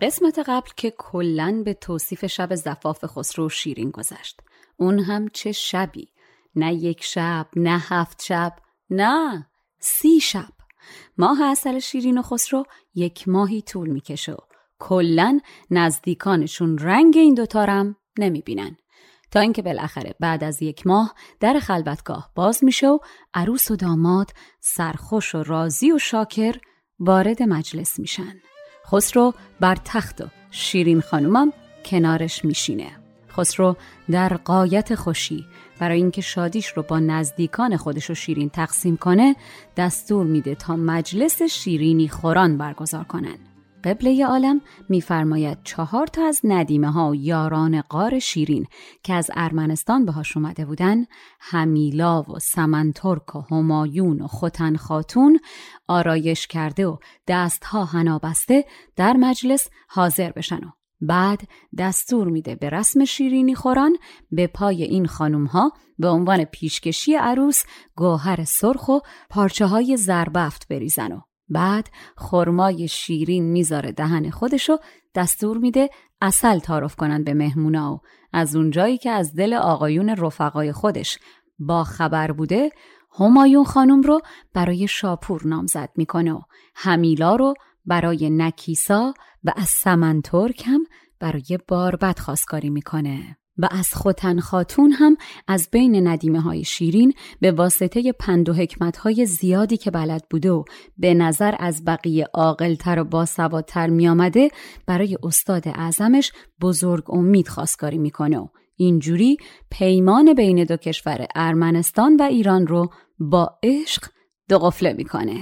قسمت قبل که کلا به توصیف شب زفاف خسرو شیرین گذشت. اون هم چه شبی؟ نه یک شب نه هفت شب نه سی شب. ماه اصل شیرین و خسرو یک ماهی طول می‌کشه و کلا نزدیکانشون رنگ این دوتارم نمی‌بینن. تا اینکه بالاخره بعد از یک ماه در خلوتگاه باز میشه و عروس و داماد سرخوش و راضی و شاکر وارد مجلس میشن. خسرو بر تخت و شیرین خانومم کنارش میشینه. خسرو در قایت خوشی برای اینکه شادیش رو با نزدیکان خودش و شیرین تقسیم کنه دستور میده تا مجلس شیرینی خوران برگزار کنن. قبله عالم میفرماید چهار تا از ندیمه ها و یاران قار شیرین که از ارمنستان بهاش اومده بودن همیلا و سمنترک و همایون و خوتن خاتون آرایش کرده و دستها هنابسته در مجلس حاضر بشن و بعد دستور میده به رسم شیرینی خوران به پای این خانم ها به عنوان پیشکشی عروس گوهر سرخ و پارچه های زربفت بریزن و بعد خرمای شیرین می‌ذاره دهن خودشو دستور میده اصل تعارف کنن به مهمونا و از اونجایی که از دل آقایون رفقای خودش با خبر بوده همایون خانم رو برای شاپور نامزد می‌کنه و همیلا رو برای نکیسا و از سمن ترک هم برای باربد خواستگاری می‌کنه. و از خوتن خاتون هم از بین ندیمه های شیرین به واسطه پند و حکمت های زیادی که بلد بوده و به نظر از بقیه عاقلتر و باسوادتر میآمده برای استاد اعظمش بزرگ امید خواستگاری می‌کنه و اینجوری پیمان بین دو کشور ارمنستان و ایران رو با عشق دو قفله می‌کنه.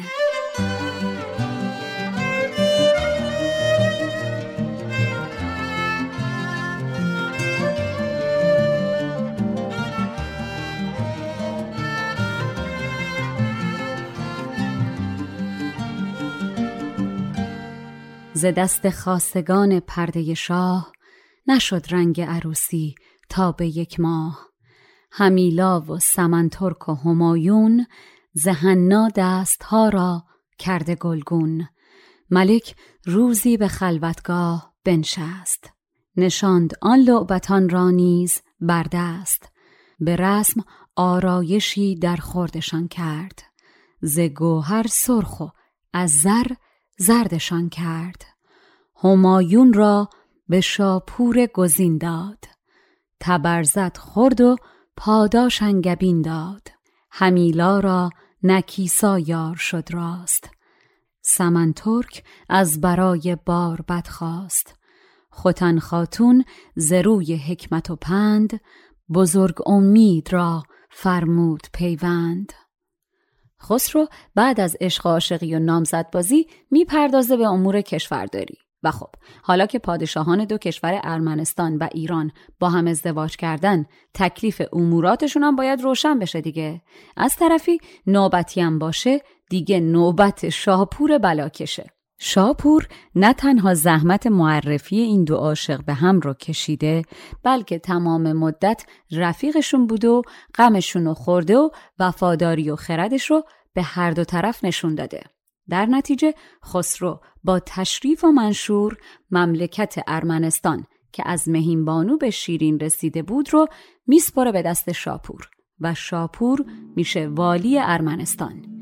ز دست خاصگان پرده شاه نشد رنگ عروسی تا به یک ماه. همیلا و سمنترک و همایون زهنا دستها را کرده گلگون. ملک روزی به خلوتگاه بنشست. نشاند آن لعبتان را نیز بر دست. به رسم آرایشی در خوردشان کرد. ز گوهر سرخ و از زر زردشان کرد. همایون را به شاپور گزین داد. تبرزت خورد و پاداش انگبین داد. همیلا را نکیسا یار شد راست. سمن ترک از برای بار بد خواست. خوتن خاتون زروی حکمت و پند بزرگ امید را فرمود پیوند. خسرو بعد از عشق عاشقی و نامزدبازی می‌پردازه به امور کشورداری. و خب حالا که پادشاهان دو کشور ارمنستان و ایران با هم ازدواج کردن تکلیف اموراتشون هم باید روشن بشه دیگه. از طرفی نوبتی هم باشه دیگه نوبت شاپور بلاکشه. شاپور نه تنها زحمت معرفی این دو عاشق به هم رو کشیده بلکه تمام مدت رفیقشون بود و غمشون رو خورده و وفاداری و خردش رو به هر دو طرف نشون داده. در نتیجه خسرو با تشریف و منشور مملکت ارمنستان که از مهینبانو به شیرین رسیده بود رو میسپره به دست شاپور و شاپور میشه والی ارمنستان.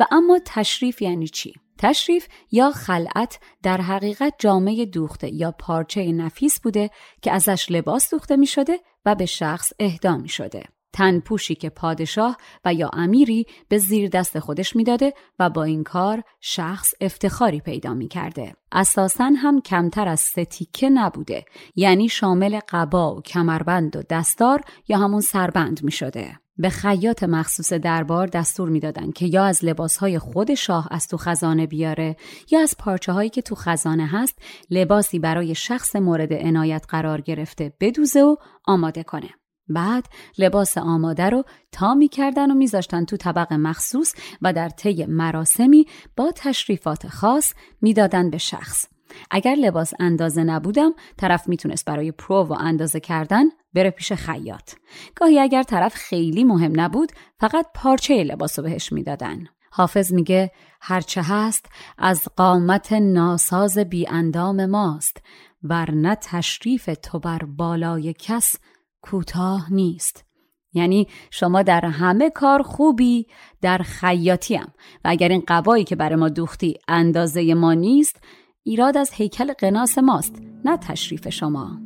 و اما تشریف یعنی چی؟ تشریف یا خلعت در حقیقت جامعه دوخته یا پارچه نفیس بوده که ازش لباس دوخته می شده و به شخص اهدا می شده. تنپوشی که پادشاه و یا امیری به زیر دست خودش می‌داده و با این کار شخص افتخاری پیدا می کرده. اساسا هم کمتر از ستیکه نبوده یعنی شامل قبا و کمربند و دستار یا همون سربند می شده. به خیاط مخصوص دربار دستور می‌دادند که یا از لباسهای خود شاه از تو خزانه بیاره یا از پارچه هایی که تو خزانه هست لباسی برای شخص مورد عنایت قرار گرفته بدوزه و آماده کنه. بعد لباس آماده رو تا می‌کردن و میذاشتن تو طبق مخصوص و در طی مراسمی با تشریفات خاص می‌دادن به شخص. اگر لباس اندازه نبودم طرف می‌تونست برای پرو و اندازه کردن بره پیش خیاط. گاهی اگر طرف خیلی مهم نبود فقط پارچه لباس رو بهش می‌دادن. حافظ میگه هرچه هست از قامت ناساز بی اندام ماست ورنه تشریف تو بر بالای کس کوتاه نیست. یعنی شما در همه کار خوبی در خیاطیم و اگر این قبایی که برای ما دوختی اندازه ما نیست ایراد از هیکل قناس ماست نه تشریف شما.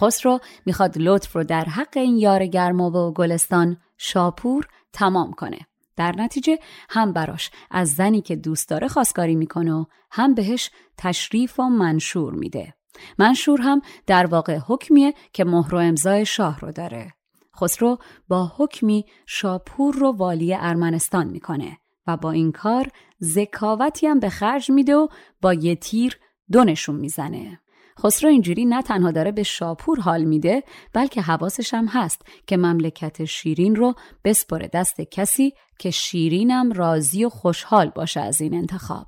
خسرو می‌خواد لطف رو در حق این یار گرما و گلستان شاپور تمام کنه. در نتیجه هم براش از زنی که دوست داره خواستگاری می‌کنه هم بهش تشریف و منشور میده. منشور هم در واقع حکمیه که مهر و امضای شاه رو داره. خسرو با حکمی شاپور رو والی ارمنستان می‌کنه و با این کار ذکاوتی هم به خرج میده و با یه تیر دونشون می‌زنه. خسرو اینجوری نه تنها داره به شاپور حال میده بلکه حواسش هم هست که مملکت شیرین رو بسپره دست کسی که شیرینم راضی و خوشحال باشه از این انتخاب.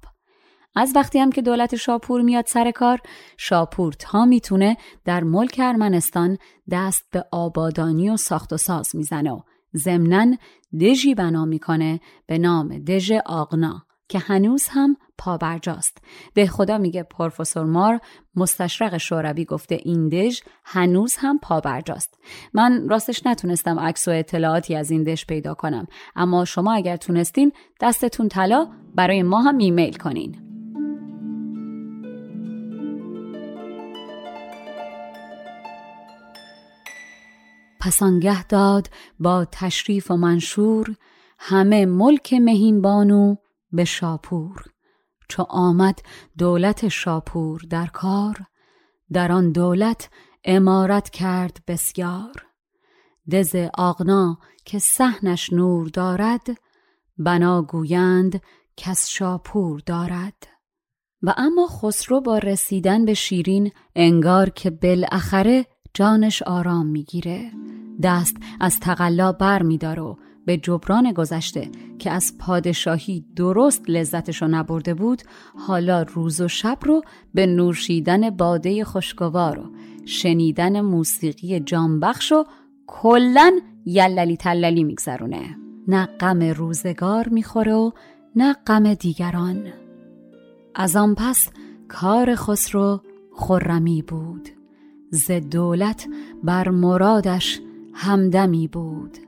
از وقتی هم که دولت شاپور میاد سر کار شاپور تا می‌تونه در ملک ارمنستان دست به آبادانی و ساخت و ساز می‌زنه و ضمنا دژی بنا می‌کنه به نام دژ آغنا که هنوز هم پابرجاست. ده خدا میگه پروفسور مار مستشرق شوروی گفته این دژ هنوز هم پابرجاست. من راستش نتونستم عکس و اطلاعاتی از این دژ پیدا کنم اما شما اگر تونستین دستتون طلا برای ما هم ایمیل کنین. پس آنگه داد با تشریف و منشور همه ملک مهینبانو به شاپور. چو آمد دولت شاپور در کار در آن دولت امارت کرد بسیار. دز آغنا که سحنش نور دارد بنا گویند کس شاپور دارد. و اما خسرو با رسیدن به شیرین انگار که بالاخره جانش آرام می‌گیره. دست از تقلا بر میداره و به جبران گذشته که از پادشاهی درست لذتشو نبرده بود حالا روز و شب رو به نوشیدن باده خوشگوار و شنیدن موسیقی جانبخش و کلن یللی تللی میگذرونه. نه غم روزگار می‌خوره و نه غم دیگران. از آن پس کار خسرو خرمی بود. ز دولت بر مرادش همدمی بود.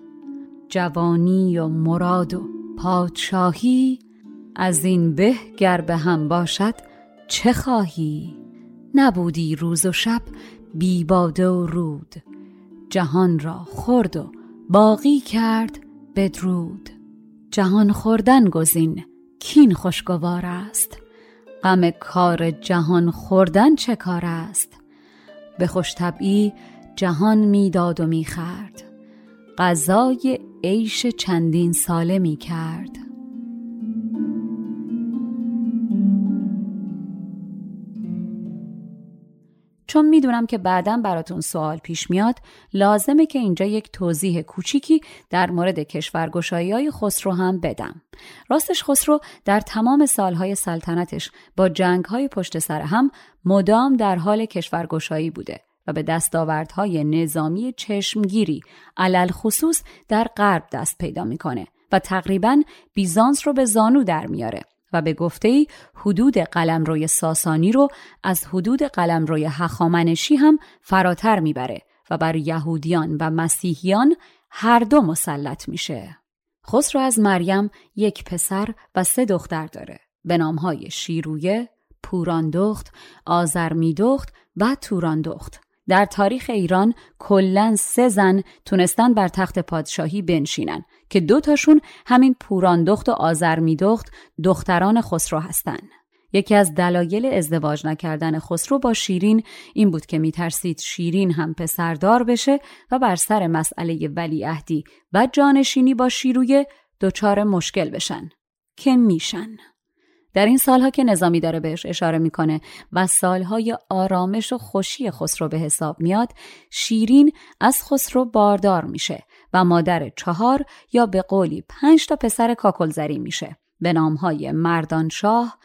جوانی و مراد و پادشاهی از این به گر به هم باشد چه خواهی؟ نبودی روز و شب بی باده و رود. جهان را خورد و باقی کرد بدرود. جهان خوردن گزین کین خوشگوار است. غم کار جهان خوردن چه کار است؟ به خوش طبعی جهان می‌داد و می‌خرد. غذای عیش چندین ساله می‌کرد. چون می‌دونم که بعدا براتون سوال پیش میاد لازمه که اینجا یک توضیح کوچیکی در مورد کشورگشایی های خسرو هم بدم. راستش خسرو در تمام سالهای سلطنتش با جنگ های پشت سر هم مدام در حال کشورگشایی بوده و به دستاوردهای نظامی چشمگیری علل خصوص در غرب دست پیدا می‌کنه و تقریبا بیزانس رو به زانو در میاره. و به گفته ای حدود قلمروی ساسانی رو از حدود قلمروی هخامنشی هم فراتر می‌بره و بر یهودیان و مسیحیان هر دو مسلط میشه. خسرو از مریم یک پسر و سه دختر داره به نامهای شیرویه، پوراندخت، آزرمیدخت و توراندخت. در تاریخ ایران کلا سه زن تونستن بر تخت پادشاهی بنشینن که دو تاشون همین پوراندخت و آزرمیدخت دختران خسرو هستند. یکی از دلایل ازدواج نکردن خسرو با شیرین این بود که میترسید شیرین هم پسردار بشه و بر سر مسئله ولیعهدی و جانشینی با شیرویه دچار مشکل بشن که میشن در این سالها که نظامی داره بهش اشاره می‌کنه و سالهای آرامش و خوشی خسرو به حساب میاد شیرین از خسرو باردار میشه و مادر چهار یا به قولی پنج تا پسر کاکلزری میشه. به نامهای مردانشاه،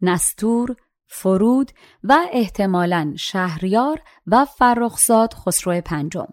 نستور، فرود و احتمالا شهریار و فرخزاد خسرو پنجم.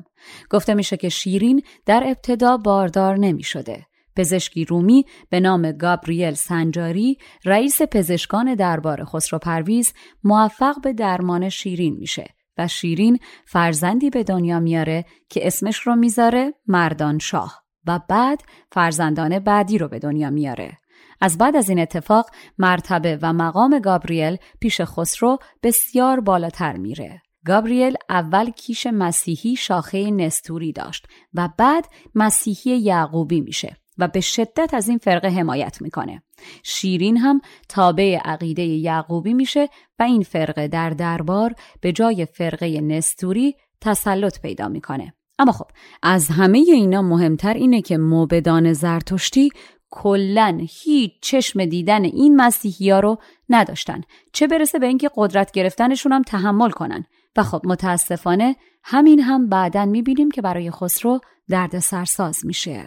گفته میشه که شیرین در ابتدا باردار نمی شده پزشکی رومی به نام گابریل سنجاری رئیس پزشکان دربار خسرو پرویز موفق به درمان شیرین میشه و شیرین فرزندی به دنیا میاره که اسمش رو می‌ذاره مردان شاه و بعد فرزندان بعدی رو به دنیا میاره. از بعد از این اتفاق مرتبه و مقام گابریل پیش خسرو بسیار بالاتر میره. گابریل اول کیش مسیحی شاخه نستوری داشت و بعد مسیحی یعقوبی میشه و به شدت از این فرقه حمایت می‌کنه. شیرین هم تابع عقیده یعقوبی میشه و این فرقه در دربار به جای فرقه نستوری تسلط پیدا می‌کنه. اما خب از همه اینا مهمتر اینه که موبدان زرتشتی کلا هیچ چشم دیدن این مسیحی ها رو نداشتن چه برسه به اینکه قدرت گرفتنشون هم تحمل کنن و خب متاسفانه همین هم بعدا می‌بینیم که برای خسرو درد سرساز میشه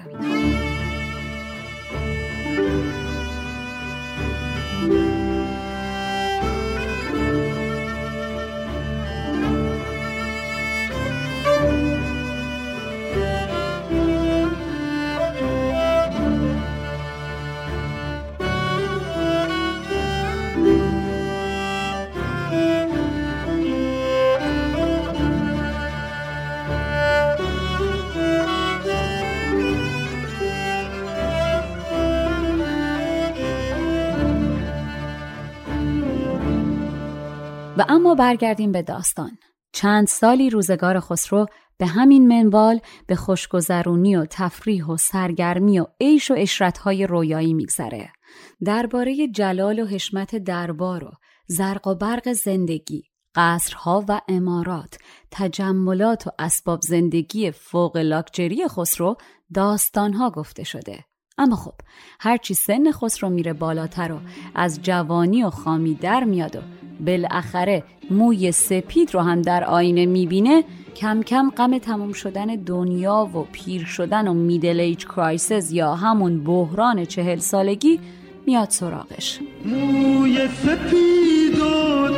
و اما برگردیم به داستان. چند سالی روزگار خسرو به همین منوال به خوشگذرونی و تفریح و سرگرمی و عیش و اشرتهای رویایی میگذره. درباره جلال و حشمت دربار و زرق و برق زندگی، قصرها و امارات، تجملات و اسباب زندگی فوق لاکچری خسرو داستانها گفته شده. اما خب هرچی سن خسرو میره بالاتر و از جوانی و خامی در میاد و بالاخره موی سپید رو هم در آینه می‌بینه کم کم غم تموم شدن دنیا و پیر شدن و میدل ایج کرایسز یا همون بحران چهل سالگی میاد سراغش. موی سپید و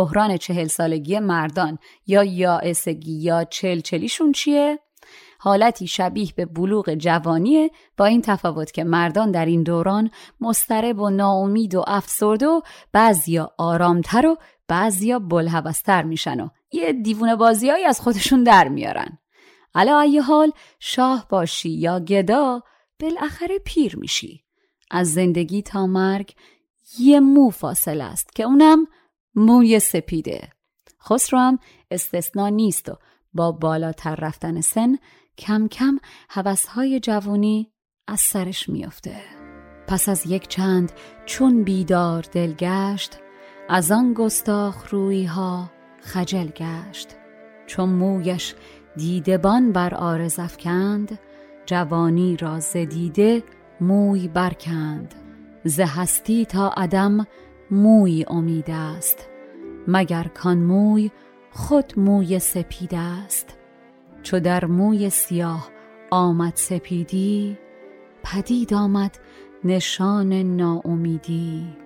بحران چهل سالگی مردان یا یائسگی یا چلچلیشون چیه؟ حالتی شبیه به بلوغ جوانیه با این تفاوت که مردان در این دوران مسترب و ناامید و افسرده و بعضیا آرامتر و بعضیا بلحوستر میشن و یه دیوونه بازیایی از خودشون در میارن علا ای حال شاه باشی یا گدا بالاخره پیر میشی از زندگی تا مرگ یه مو فاصله است که اونم موی سپیده. خسرو هم استثنا نیست و با بالاتر رفتن سن کم کم حوثهای جوونی از سرش میافته. پس از یک چند چون بیدار دل گشت از آن گستاخ روی ها خجل گشت. چون مویش دیدبان بر آرز افکند جوانی را زدیده موی برکند. ز تا عدم موی امید است مگر کان موی خود موی سپید است؟ چو در موی سیاه آمد سپیدی پدید آمد نشان ناامیدی.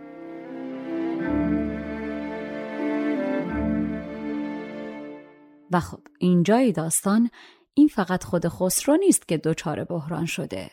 و خب اینجای داستان این فقط خود خسرو نیست که دچار بحران شده.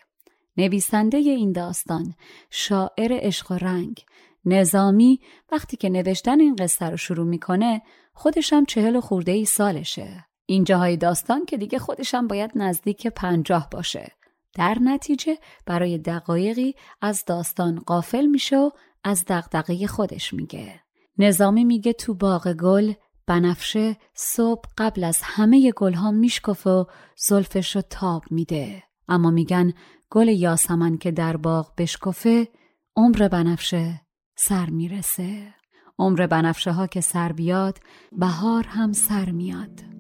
نویسنده این داستان شاعر عشق و رنگ نظامی وقتی که نوشتن این قصه رو شروع می‌کنه خودشم چهل و خورده ای سالشه. اینجاهای داستان که دیگه خودشم باید نزدیک پنجاه باشه. در نتیجه برای دقایقی از داستان قافل میشه و از دقدقه خودش میگه. نظامی میگه تو باغ گل بنفشه صبح قبل از همه گلها میشکفه و زلفش رو تاب میده. اما میگن گل یاسمن که در باغ بشکفه عمر بنفشه. سر می‌رسه. عمر بنفشه ها که سر بیاد بهار هم سر میاد.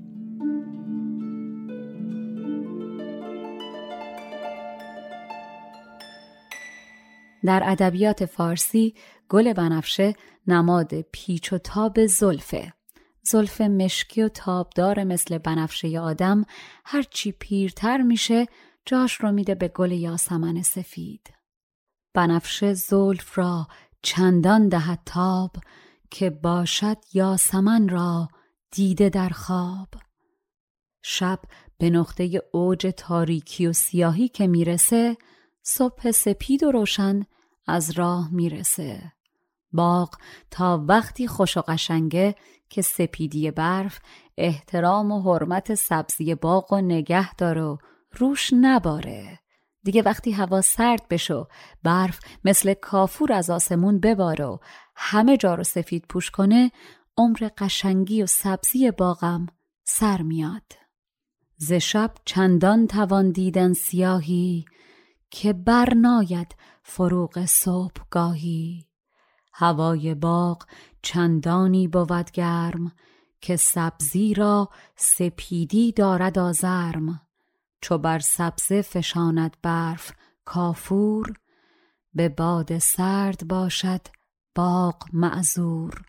در ادبیات فارسی گل بنفشه نماد پیچ و تاب زلفه. زلف مشکی و تابدار مثل بنفشه آدم هرچی پیرتر میشه جاش رو میده به گل یاسمن سفید. بنفشه زلف را چندان دهد تاب که باشد یاسمن را دیده در خواب. شب به نقطه اوج تاریکی و سیاهی که می‌رسه صبح سپید و روشن از راه می‌رسه. باغ تا وقتی خوش و قشنگه که سپیدی برف احترام و حرمت سبزی باغ و نگه داره و روش نباره. دیگه وقتی هوا سرد بشو برف مثل کافور از آسمون بباره و همه جا رو سفید پوش کنه عمر قشنگی و سبزی باغم سر میاد. ز شب چندان توان دیدن سیاهی که برناید فروغ صبحگاهی. هوای باغ چندانی بود گرم که سبزی را سپیدی دارد آزرم. چو بر سبزه فشاند برف کافور به باد سرد باشد باغ معذور.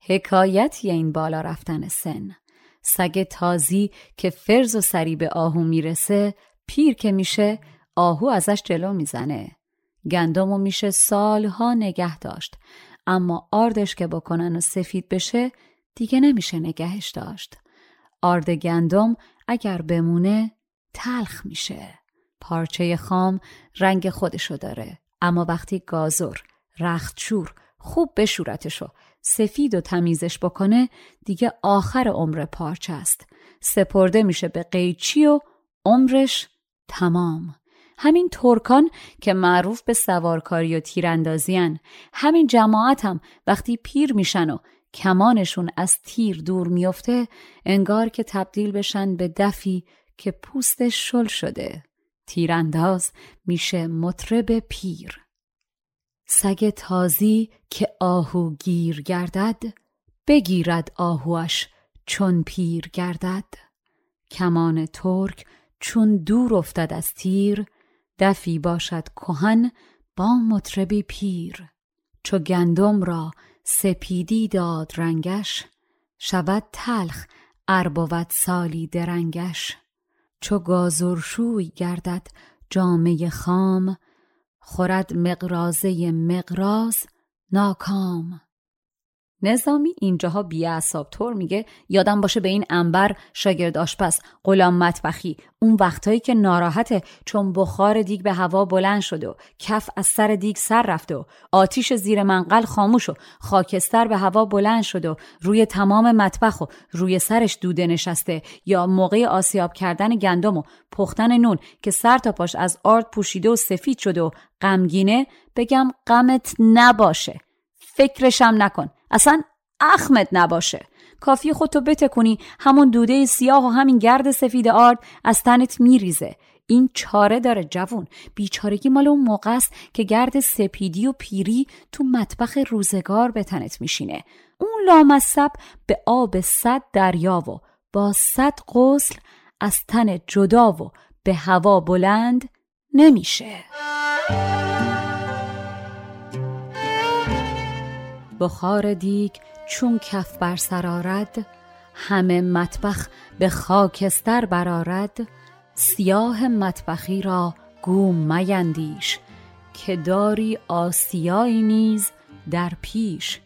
حکایتی این بالا رفتن سن. سگ تازی که فرز و سری به آهو می‌رسه پیر که میشه آهو ازش جلو می‌زنه. گندمو میشه سالها نگه داشت. اما آردش که بکنن و سفید بشه دیگه نمیشه نگهش داشت. آرد گندم اگر بمونه تلخ میشه. پارچه خام رنگ خودشو داره. اما وقتی گازر رختشور خوب بشورتشو سفید و تمیزش بکنه دیگه آخر عمر پارچه است. سپرده میشه به قیچی و عمرش تمام. همین ترکان که معروف به سوارکاری و تیراندازیان همین جماعت هم وقتی پیر میشن و کمانشون از تیر دور میفته انگار که تبدیل بشن به دفی که پوستش شل شده. تیرانداز میشه مطرب پیر. سگ تازی که آهو گیر گردد بگیرد آهوش چون پیر گردد. کمان ترک چون دور افتد از تیر دفی باشد کهن با مطربی پیر. چو گندم را سپیدی داد رنگش شود تلخ ار سالی درنگش. چو گازرشوی گردد جامه خام خورد مقرازه مقراز ناکام. نظامی اینجاها بیعصاب طور میگه. یادم باشه به این انبر شاگرد آشپز غلام مطبخی. اون وقتایی که ناراحته چون بخار دیگ به هوا بلند شد و کف از سر دیگ سر رفته و آتیش زیر منقل خاموش و خاکستر به هوا بلند شد و روی تمام مطبخ و روی سرش دوده نشسته یا موقع آسیاب کردن گندم و پختن نون که سر تا پاش از آرد پوشیده و سفید شده و غمگینه بگم غمت نباشه. فکرشم نکن. اصلا اخمت نباشه. کافی خودتو بتکونی همون دوده سیاه و همین گرد سفید آرد از تنت میریزه. این چاره داره جوون. بیچارگی مال اون موقع است که گرد سپیدی و پیری تو مطبخ روزگار به تنت میشینه. اون لامصب به آب صد دریا و با صد غسل از تن جدا و به هوا بلند نمیشه. بخار دیگ چون کف بر سرارد همه مطبخ به خاکستر برارد سیاه مطبخی را گوم میندیش که داری آسیایی نیز در پیش.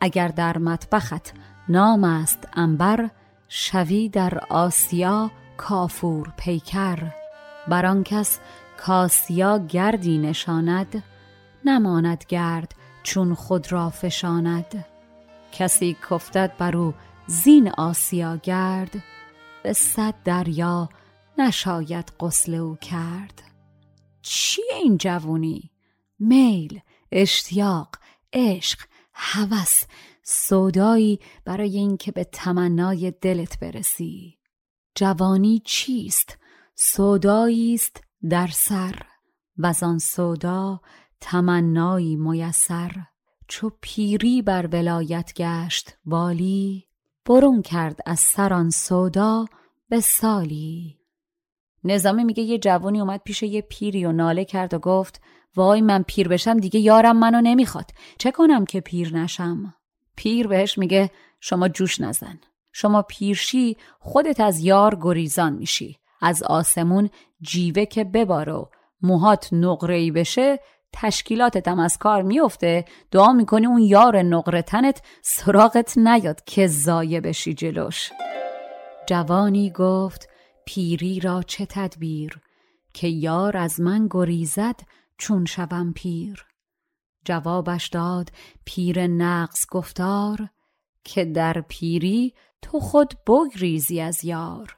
اگر در مطبخت نام است انبر شوی در آسیا کافور پیکر. بر آن کس کاسیا گردی نشاند نماند گرد چون خود را فشاند. کسی کفتد بر او زین آسیا گرد. به صد دریا نشاید غسل او کرد. چیه این جوونی؟ میل اشتیاق عشق هوس سودایی برای اینکه به تمنای دلت برسی. جوانی چیست؟ سودایی است در سر. و آن سودا تمنایی میسر چو پیری بر ولایت گشت والی برون کرد از سران سودا به سالی. نظامی میگه یه جوانی اومد پیش یه پیری و ناله کرد و گفت وای من پیر بشم دیگه یارم منو نمی‌خواد. چه کنم که پیر نشم؟ پیر بهش میگه شما جوش نزن. شما پیرشی خودت از یار گریزان میشی. از آسمون جیوه که ببارو موهات نقره‌ای بشه تشکیلاتت هم از کار میفته دعا می‌کنی اون یار نقره تنت سراغت نیاد که زایه بشی جلوش. جوانی گفت پیری را چه تدبیر؟ که یار از من گریزد چون شوم پیر. جوابش داد پیر نقص گفتار که در پیری تو خود بگریزی از یار.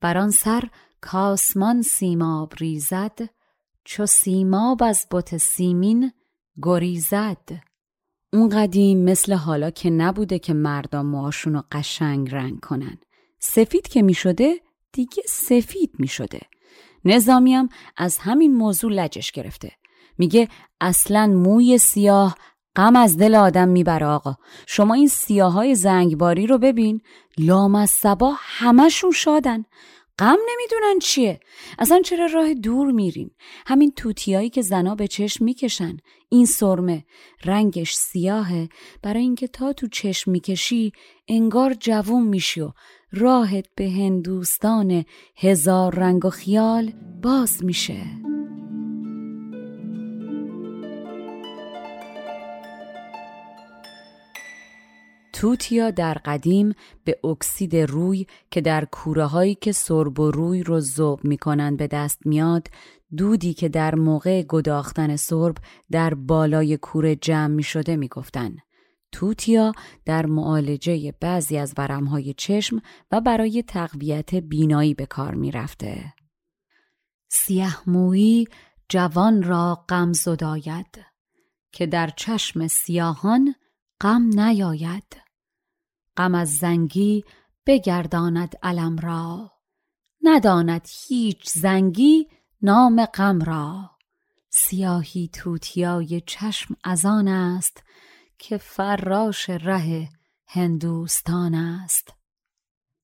بر آن سر کاسمان سیماب ریزد چو سیماب از بت سیمین گریزد. اون قدیم مثل حالا که نبوده که مردم موهاشون رو قشنگ رنگ کنن. سفید که می شده دیگه سفید می شده نظامیم از همین موضوع لجش گرفته. میگه اصلا موی سیاه غم از دل آدم می‌بره آقا. شما این سیاه های زنگباری رو ببین لام از سبا همشون شادن. غم نمی‌دونن چیه. اصلا چرا راه دور میریم؟ همین توتیایی که زنا به چشم می‌کشن. این سرمه. رنگش سیاهه. برای اینکه تا تو چشم می‌کشی انگار جوون میشی و راهت به هندوستان هزار رنگ و خیال باز میشه. توتیا در قدیم به اکسید روی که در کوره هایی که سرب و روی رو زوب می‌کنن به دست میاد دودی که در موقع گداختن سرب در بالای کوره جمع می شده می گفتن. توتیا در معالجه بعضی از ورمهای چشم و برای تقویت بینایی به کار می رفته. سیه مویی جوان را غم زداید که در چشم سیاهان غم نیاید غم از زنگی بگرداند علم را. نداند هیچ زنگی نام غم را. سیاهی توتیای چشم از آن است که فراش ره هندوستان است.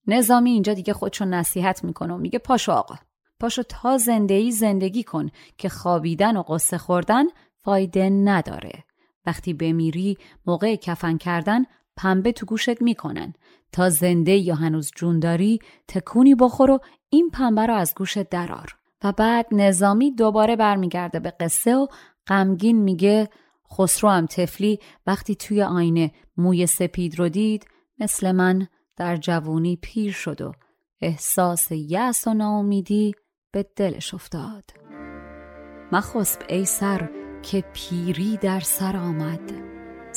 نظامی اینجا دیگه خودشو نصیحت می‌کنه و میگه پاشو آقا پاشو تا زندگی زندگی کن که خوابیدن و قصه خوردن فایده نداره. وقتی بمیری موقع کفن کردن پنبه تو گوشت می‌کنن. تا زنده یا هنوز جون داری تکونی بخور و این پنبه رو از گوشت درار و بعد نظامی دوباره برمیگرده به قصه و غمگین میگه خسرو هم تفلی وقتی توی آینه موی سپید رو دید مثل من در جوونی پیر شد و احساس یأس و ناامیدی به دلش افتاد. مخسب ای سر که پیری در سر آمد.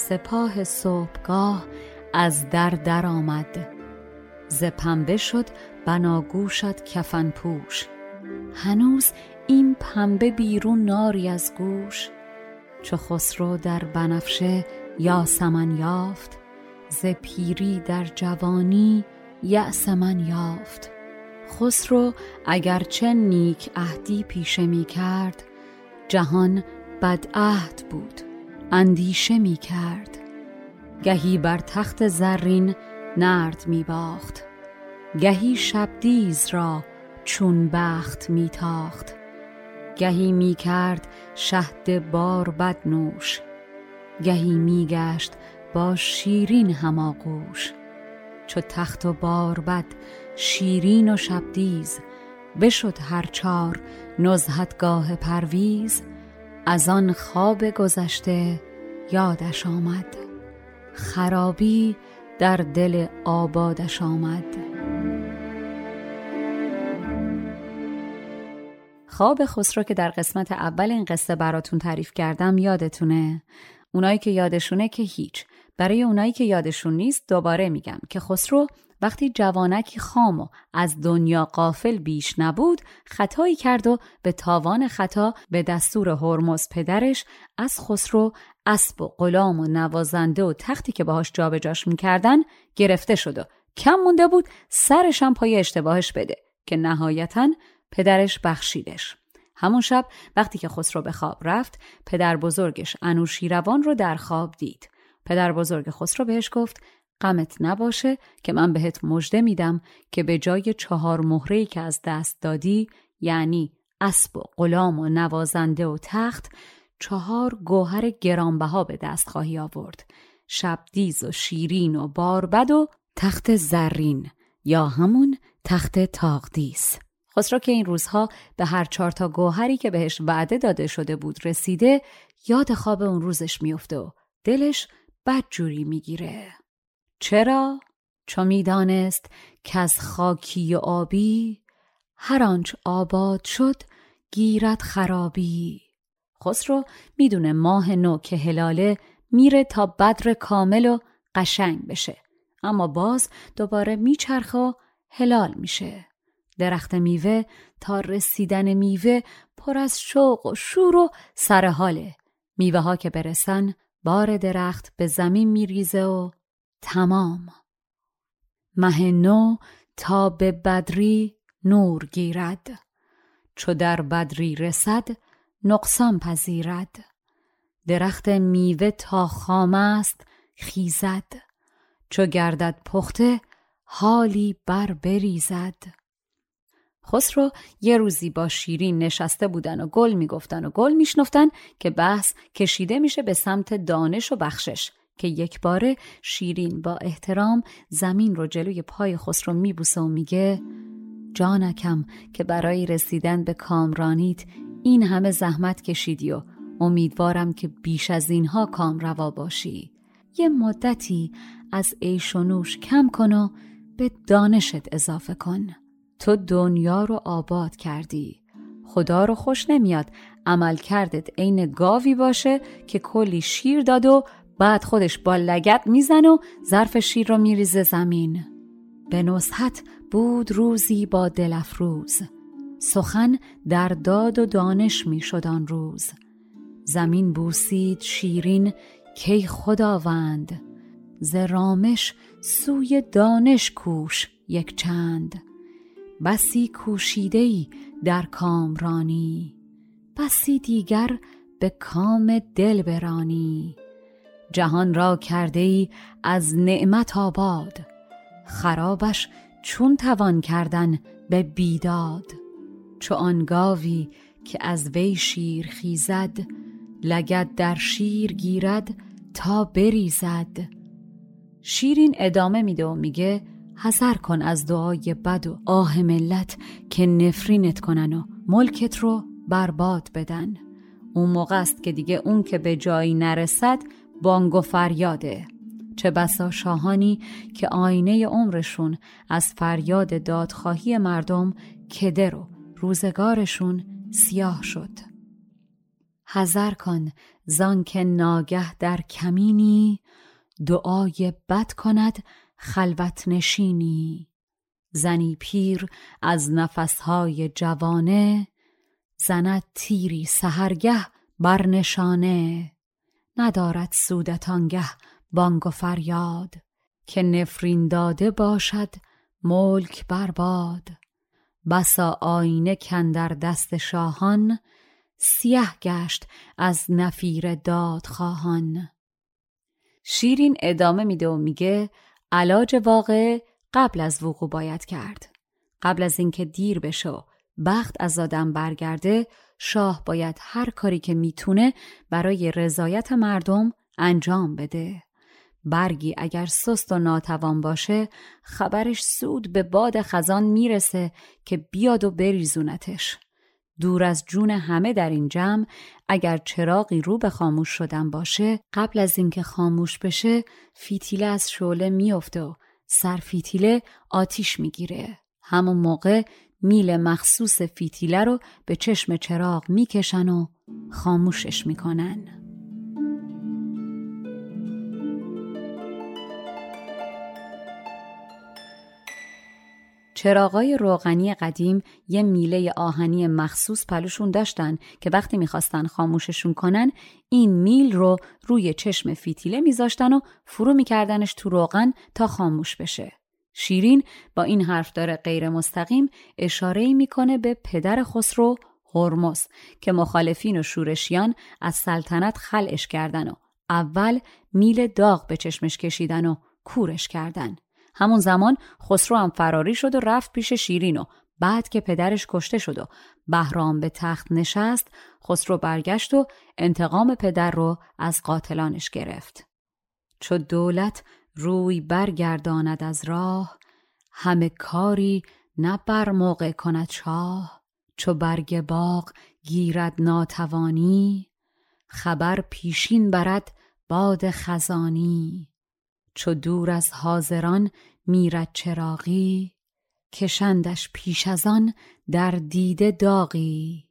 سپاه صبحگاه از در در آمد ز پنبه شد بناگوشت کفن پوش هنوز این پنبه بیرون ناری از گوش. چو خسرو در بنفشه یاسمن یافت ز پیری در جوانی یأس من یافت. خسرو اگرچه نیک عهدی پیشه می کرد جهان بدعهد بود. اندیشه می کرد. گهی بر تخت زرین نرد می باخت. گهی شبدیز را چون بخت می تاخت. گهی می کرد شهد بار بد نوش گهی می گشت با شیرین هماغوش. چو تخت و بار بد شیرین و شبدیز بشد هر چار نزهتگاه پرویز. از آن خواب گذشته یادش آمد. خرابی در دل آبادش آمد. خواب خسرو که در قسمت اول این قصه براتون تعریف کردم یادتونه. اونایی که یادشونه که هیچ. برای اونایی که یادشون نیست دوباره میگم که خسرو وقتی جوانکی خام و از دنیا قافل بیش نبود خطایی کرد و به تاوان خطا به دستور هرمز پدرش از خسرو اسب و غلام و نوازنده و تختی که باهاش جابجاش می‌کردن گرفته شد و کم مونده بود سرش هم پای اشتباهش بده که نهایتا پدرش بخشیدش. همون شب وقتی که خسرو به خواب رفت پدر بزرگش انوشیروان رو در خواب دید. پدر بزرگ خسرو بهش گفت غمت نباشه که من بهت مژده میدم که به جای چهار مهره که از دست دادی یعنی اسب و غلام و نوازنده و تخت چهار گوهر گرانبها به دست خواهی آورد. شبدیز و شیرین و باربد و تخت زرین یا همون تخت تاقدیس خسرو که این روزها به هر چهار تا گوهری که بهش وعده داده شده بود رسیده یاد خواب اون روزش میفته و دلش بدجوری می‌گیره. چرا؟ چو می‌دانست که از خاکی و آبی هر آنچ آباد شد گیرد خرابی. خسرو می‌دونه ماه نو که هلاله میره تا بدر کامل و قشنگ بشه. اما باز دوباره میچرخه و هلال میشه. درخت میوه تا رسیدن میوه پر از شوق و شور و سرحاله میوه ها که برسن بار درخت به زمین میریزه و تمام. مه نو تا به بدری نور گیرد. چو در بدری رسد نقصان پذیرد. درخت میوه تا خام است خیزد. چو گردد پخته حالی بر بریزد. خسرو یه روزی با شیرین نشسته بودن و گل می‌گفتن و گل میشنفتن که بحث کشیده میشه به سمت دانش و بخشش. که یک باره شیرین با احترام زمین رو جلوی پای خسرو میبوسه و میگه جانکم که برای رسیدن به کامرانیت این همه زحمت کشیدی و امیدوارم که بیش از اینها کام روا باشی. یه مدتی از عیش و نوش کم کن و به دانشت اضافه کن. تو دنیا رو آباد کردی. خدا رو خوش نمیاد عمل کردت عین گاوی باشه که کلی شیر داد و بعد خودش با لگت میزن و ظرف شیر رو میریزه زمین. به نصحت بود روزی با دلفروز سخن در داد و دانش می‌شد آن روز. زمین بوسید شیرین کی خداوند؟ ز رامش سوی دانش کوش یک چند. بسی کوشیده ای در کامرانی بسی دیگر به کام دل برانی. جهان را کرده ای از نعمت آباد. خرابش چون توان کردن به بیداد. چو آن گاوی که از وی شیر خیزد لگد در شیر گیرد تا بریزد. شیرین ادامه میده و میگه حذر کن از دعای بد و آه ملت که نفرینت کنن و ملکت رو برباد بدن. اون موقع است که دیگه اون که به جایی نرسد بانگ و فریاده. چه بسا شاهانی که آینه عمرشون از فریاد دادخواهی مردم کده رو روزگارشون سیاه شد. حذر کن زان که ناگه در کمینی دعای بد کند خلوت نشینی. زنی پیر از نفسهای جوانه زند تیری سهرگه بر نشانه ندارد سودت آنگه بانگ و فریاد. که نفرین داده باشد ملک برباد بسا آینه کندر دست شاهان سیه گشت از نفیر دادخواهان. شیرین ادامه میده و میگه علاج واقع قبل از وقوع باید کرد. قبل از اینکه دیر بشه بخت از آدم برگرده شاه باید هر کاری که می‌تونه برای رضایت مردم انجام بده. برگی اگر سست و ناتوان باشه خبرش سود به باد خزان می‌رسه که بیاد و بریزونتش. دور از جون همه در این جمع اگر چراغی رو به خاموش شدن باشه قبل از اینکه خاموش بشه فیتیله از شعله میافته و سر فیتیله آتیش می‌گیره. همون موقع میل مخصوص فیتیله رو به چشم چراغ می‌کشن و خاموشش می‌کنن چراغای روغنی قدیم یه میله آهنی مخصوص پلوشون داشتن که وقتی می‌خواستن خاموششون کنن این میل رو روی چشم فیتیله میذاشتن و فرو میکردنش تو روغن تا خاموش بشه. شیرین با این حرف داره غیر مستقیم اشاره می‌کنه به پدر خسرو هرمز که مخالفین و شورشیان از سلطنت خلعش کردن و اول میل داغ به چشمش کشیدن و کورش کردن. همون زمان خسرو هم فراری شد و رفت پیش شیرین و بعد که پدرش کشته شد و بهرام به تخت نشست خسرو برگشت و انتقام پدر رو از قاتلانش گرفت چو دولت روی برگرداند از راه همه کاری نه بر موقع کند شاه. چو برگ باغ گیرد ناتوانی خبر پیشین برد باد خزانی. چو دور از حاضران میرد چراغی کشندش پیش از آن در دیده داغی.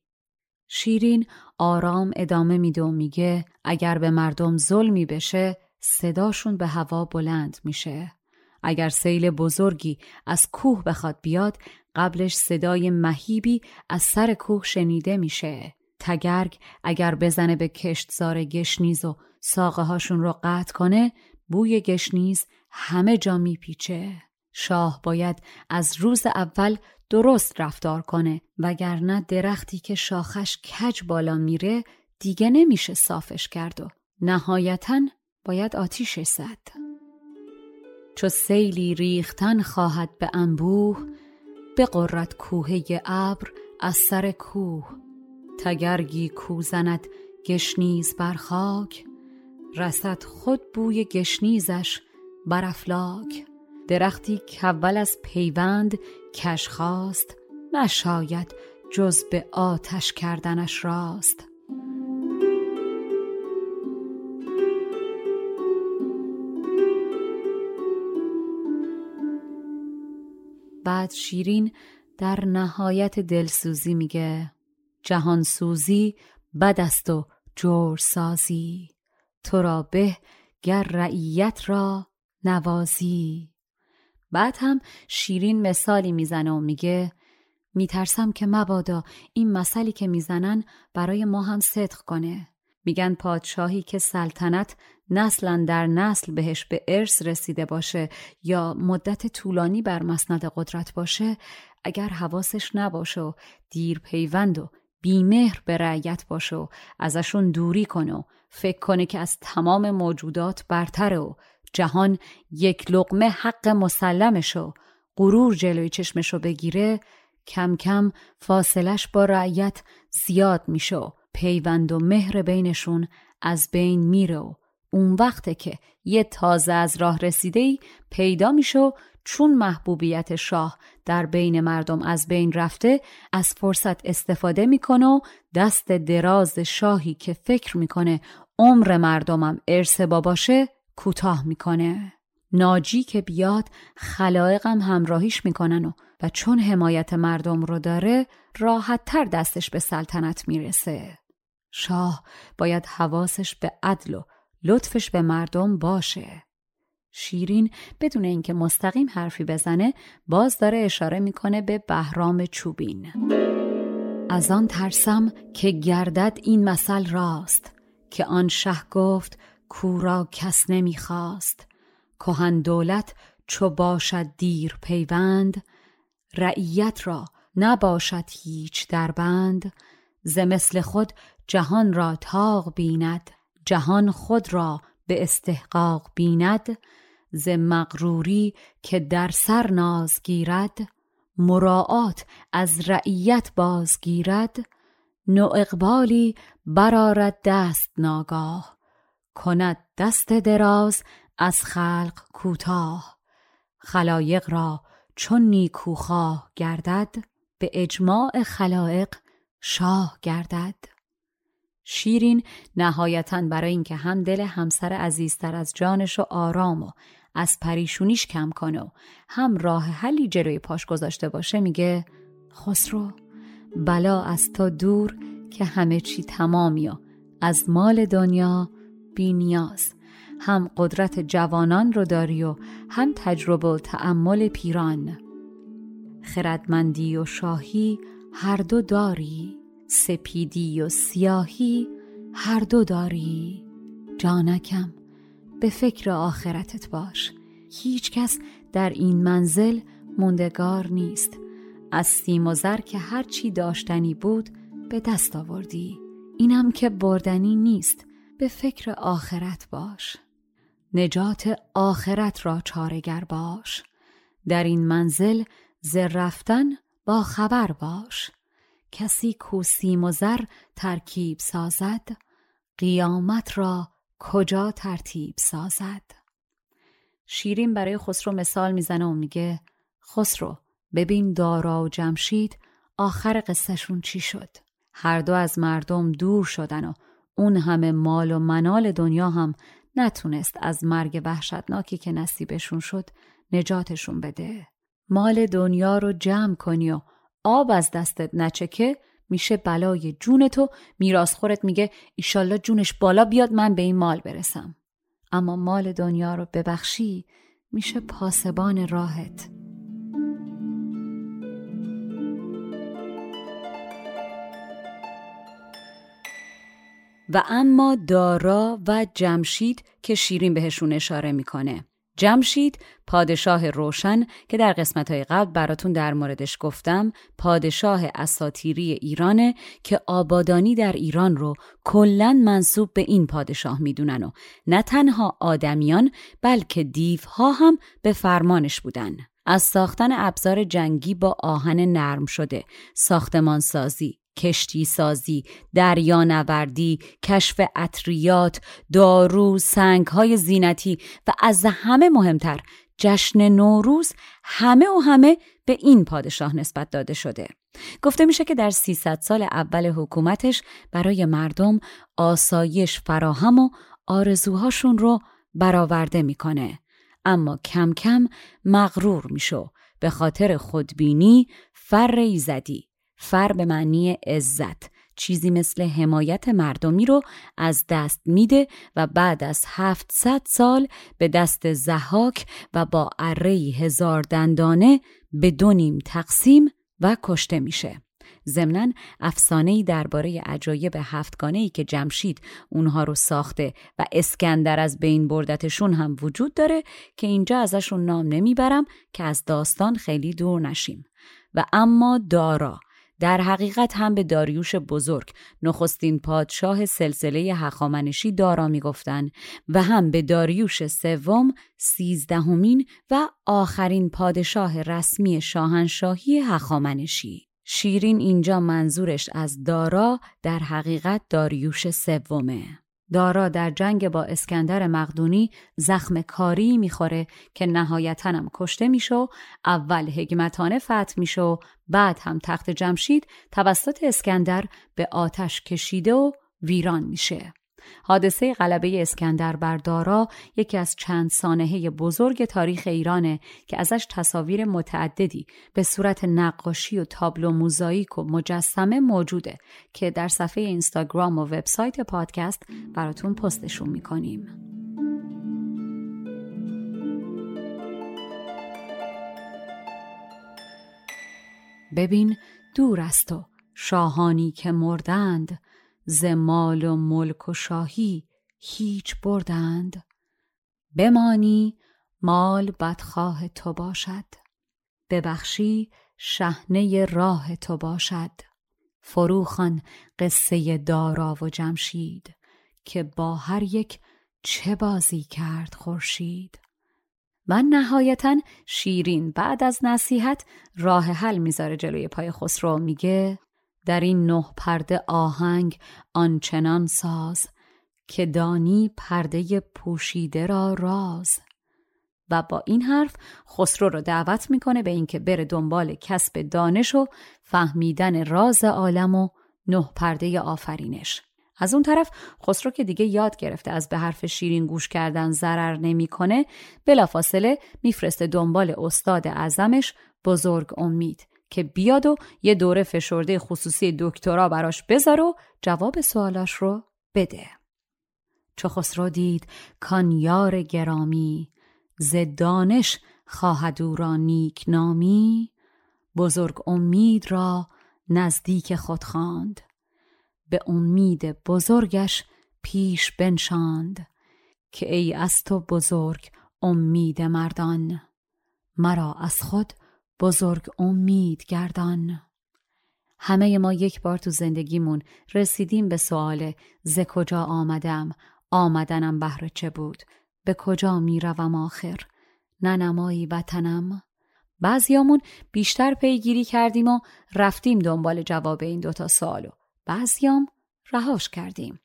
شیرین آرام ادامه میده و میگه اگر به مردم ظلمی بشه صداشون به هوا بلند میشه. اگر سیل بزرگی از کوه بخواد بیاد قبلش صدای مهیبی از سر کوه شنیده میشه. تگرگ اگر بزنه به کشتزار گشنیز و ساقه هاشون رو قطع کنه بوی گشنیز همه جا میپیچه. شاه باید از روز اول درست رفتار کنه وگرنه درختی که شاخش کج بالا میره دیگه نمیشه صافش کرد و نهایتا باید آتیش زد. چو سیلی ریختن خواهد به انبوه قررت کوهه ابر از سر کوه. تگرگی کوزند گشنیز بر خاک رسد خود بوی گشنیزش بر افلاک. درختی که اول از پیوند کش خواست نشاید جز به آتش کردنش راست. بعد شیرین در نهایت دلسوزی میگه جهانسوزی بد است و جورسازی. تو را به گر رعیت را نوازی. بعد هم شیرین مثالی می‌زنه و میگه میترسم که مبادا این مثلی که می‌زنن برای ما هم صدق کنه. میگن پادشاهی که سلطنت نسلا در نسل بهش به ارث رسیده باشه یا مدت طولانی بر مسند قدرت باشه اگر حواسش نباشه و دیر پیوند و بیمهر به رعیت باشه و ازشون دوری کنه و فکر کنه که از تمام موجودات برتره و جهان یک لقمه حق مسلمش و غرور جلوی چشمشو بگیره کم کم فاصلش با رعیت زیاد میشه پیوند و مهر بینشون از بین میره و اون وقته که یه تازه از راه رسیده ای پیدا میشه و چون محبوبیت شاه در بین مردم از بین رفته از فرصت استفاده می‌کنه و دست دراز شاهی که فکر می‌کنه عمر مردمم ارث باشه کوتاه می‌کنه. ناجی که بیاد خلایقم همراهیش می‌کنن و و چون حمایت مردم رو داره راحت تر دستش به سلطنت می‌رسه. شاه باید حواسش به عدل و لطفش به مردم باشه. شیرین بدون اینکه مستقیم حرفی بزنه باز داره اشاره می‌کنه به بهرام چوبین. از آن ترسم که گردد این مثل راست که آن شه گفت کورا کس نمی‌خواست. کهن دولت چو باشد دیر پیوند رعیت را نباشد هیچ دربند. ز مثل خود جهان را تاق بیند جهان خود را به استحقاق بیند. ز مغروری که در سر ناز گیرد مراعات از رعیت بازگیرد نو اقبالی برارد دست ناگاه کند دست دراز از خلق کوتاه. خلایق را چون نیکوخواه گردد به اجماع خلایق شاه گردد. شیرین نهایتا برای اینکه هم دل همسر عزیزتر از جانش و آرام و از پریشونیش کم کنه و هم راه حلی جلوی پاش گذاشته باشه میگه خسرو بلا از تو دور که همه چی تمامی و از مال دنیا بی نیاز. هم قدرت جوانان رو داری و هم تجربه و تعمل پیران. خردمندی و شاهی هر دو داری. سپیدی و سیاهی هر دو داری. جانکم به فکر آخرتت باش. هیچ کس در این منزل موندگار نیست. از سیم و زر که هرچی داشتنی بود به دست آوردی. اینم که بردنی نیست. به فکر آخرت باش. نجات آخرت را چارگر باش. در این منزل ز رفتن با خبر باش. کسی کو سیم و ترکیب سازد قیامت را کجا ترتیب سازد؟ شیرین برای خسرو مثال می‌زنه و میگه خسرو ببین دارا و جمشید آخر قصهشون چی شد؟ هر دو از مردم دور شدن و اون همه مال و منال دنیا هم نتونست از مرگ وحشتناکی که نصیبشون شد نجاتشون بده. مال دنیا رو جمع کنی و آب از دستت نچکه میشه بلای جون تو خورت میگه ایشالله جونش بالا بیاد من به این مال برسم. اما مال دنیا رو ببخشی میشه پاسبان راهت. و اما دارا و جمشید که شیرین بهشون اشاره می‌کنه. جمشید پادشاه روشن که در قسمتهای قبل براتون در موردش گفتم پادشاه اساتیری ایرانه که آبادانی در ایران رو کلا منصوب به این پادشاه می‌دونن و نه تنها آدمیان بلکه دیوها هم به فرمانش بودن. از ساختن ابزار جنگی با آهن نرم شده ساختمان سازی کشتی سازی، دریانوردی، کشف اطریات، دارو، سنگ های زینتی و از همه مهمتر جشن نوروز همه و همه به این پادشاه نسبت داده شده. گفته میشه که در 300 سال اول حکومتش برای مردم آسایش فراهم و آرزوهاشون رو برآورده می‌کنه. اما کم کم مغرور میشو به خاطر خودبینی فر ایزدی فر به معنی عزت چیزی مثل حمایت مردمی رو از دست میده و بعد از 700 سال به دست زحاک و با اره هزار دندانه به دو نیم تقسیم و کشته میشه. ضمنا افسانه‌ای درباره عجایب هفتگانه‌ای که جمشید اونها رو ساخته و اسکندر از بین بردتشون هم وجود داره که اینجا ازشون نام نمی‌برم که از داستان خیلی دور نشیم و اما دارا در حقیقت هم به داریوش بزرگ نخستین پادشاه سلسله هخامنشی دارا می‌گفتند و هم به داریوش سوم سیزدهمین و آخرین پادشاه رسمی شاهنشاهی هخامنشی. شیرین اینجا منظورش از دارا در حقیقت داریوش سومه. دارا در جنگ با اسکندر مقدونی زخم کاری می‌خوره که نهایتا هم کشته میشه اول حکمتانه فتح میشه بعد هم تخت جمشید توسط اسکندر به آتش کشیده و ویران میشه. حادثه غلبه اسکندر بر دارا یکی از چند سانحه بزرگ تاریخ ایرانه که ازش تصاویر متعددی به صورت نقاشی و تابلو موزاییک و مجسمه موجوده که در صفحه اینستاگرام و وبسایت پادکست براتون پستشون می‌کنیم. ببین دور است و شاهانی که مردند ز مال و ملک و شاهی هیچ بردند؟ بمانی مال بدخواه تو باشد. ببخشی شهنه راه تو باشد. فروخان قصه دارا و جمشید که با هر یک چه بازی کرد خورشید. و نهایتا شیرین بعد از نصیحت راه حل می‌ذاره جلوی پای خسرو. میگه در این نه پرده آهنگ آنچنان ساز که دانی پرده پوشیده را راز. و با این حرف خسرو رو دعوت می‌کنه به اینکه بره دنبال کسب دانش و فهمیدن راز عالم و نه پرده آفرینش. از اون طرف خسرو که دیگه یاد گرفته از به حرف شیرین گوش کردن ضرر نمی‌کنه بلافاصله میفرسته دنبال استاد اعظمش بزرگ امید. که بیاد و یه دوره فشرده خصوصی دکترا براش بذار و جواب سوالاش رو بده. چو خسرو دید کان یار گرامی ز دانش خواهد او را نیک نامی. بزرگ امید را نزدیک خود خواند. به امید بزرگش پیش بنشاند. که ای از تو بزرگ امید مردان مرا از خود بزرگ امید گردان. همه ما یک بار تو زندگیمون رسیدیم به سوال ز کجا آمدم؟ آمدنم بهر چه بود؟ به کجا می‌روم آخر؟ ننمایی وطنم؟ بعضیامون بیشتر پیگیری کردیم و رفتیم دنبال جواب این دوتا سوالو بعضیام رهاش کردیم.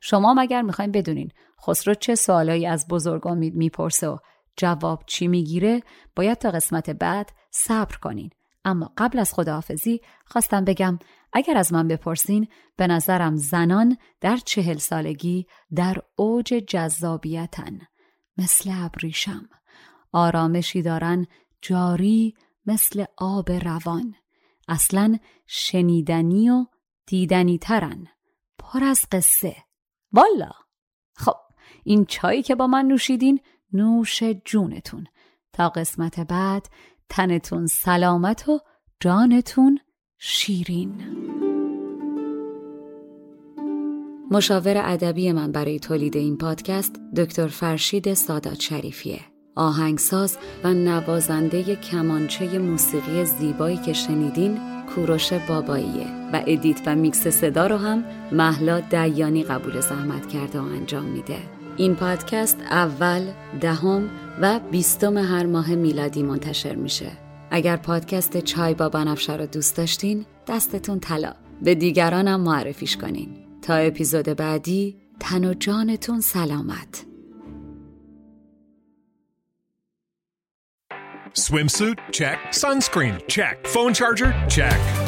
شما مگر می‌خوایم بدونین خسرو چه سوالایی از بزرگ امید می‌پرسه و جواب چی می‌گیره؟ باید تا قسمت بعد صبر کنین. اما قبل از خداحافظی خواستم بگم اگر از من بپرسین به نظرم زنان در چهل سالگی در اوج جذابیتن. مثل ابریشم. آرامشی دارن جاری مثل آب روان. اصلا شنیدنی و دیدنی ترن. پر از قصه. والا! خب این چایی که با من نوشیدین نوش جونتون. تا قسمت بعد تنتون سلامت و جانتون شیرین. مشاور ادبی من برای تولید این پادکست دکتر فرشید سادات شریفیه. آهنگساز و نوازنده کمانچه موسیقی زیبایی که شنیدین کوروش باباییه و edit و میکس صدا رو هم مهلا دیانی قبول زحمت کرده و انجام میده. این پادکست اول، دهم و بیستم هر ماه میلادی منتشر میشه. اگر پادکست چای با بنفشه رو دوست داشتین دستتون طلا به دیگرانم معرفیش کنین تا اپیزود بعدی تن و جانتون سلامت Swimsuit? Check. Sunscreen? Check. Phone charger? Check.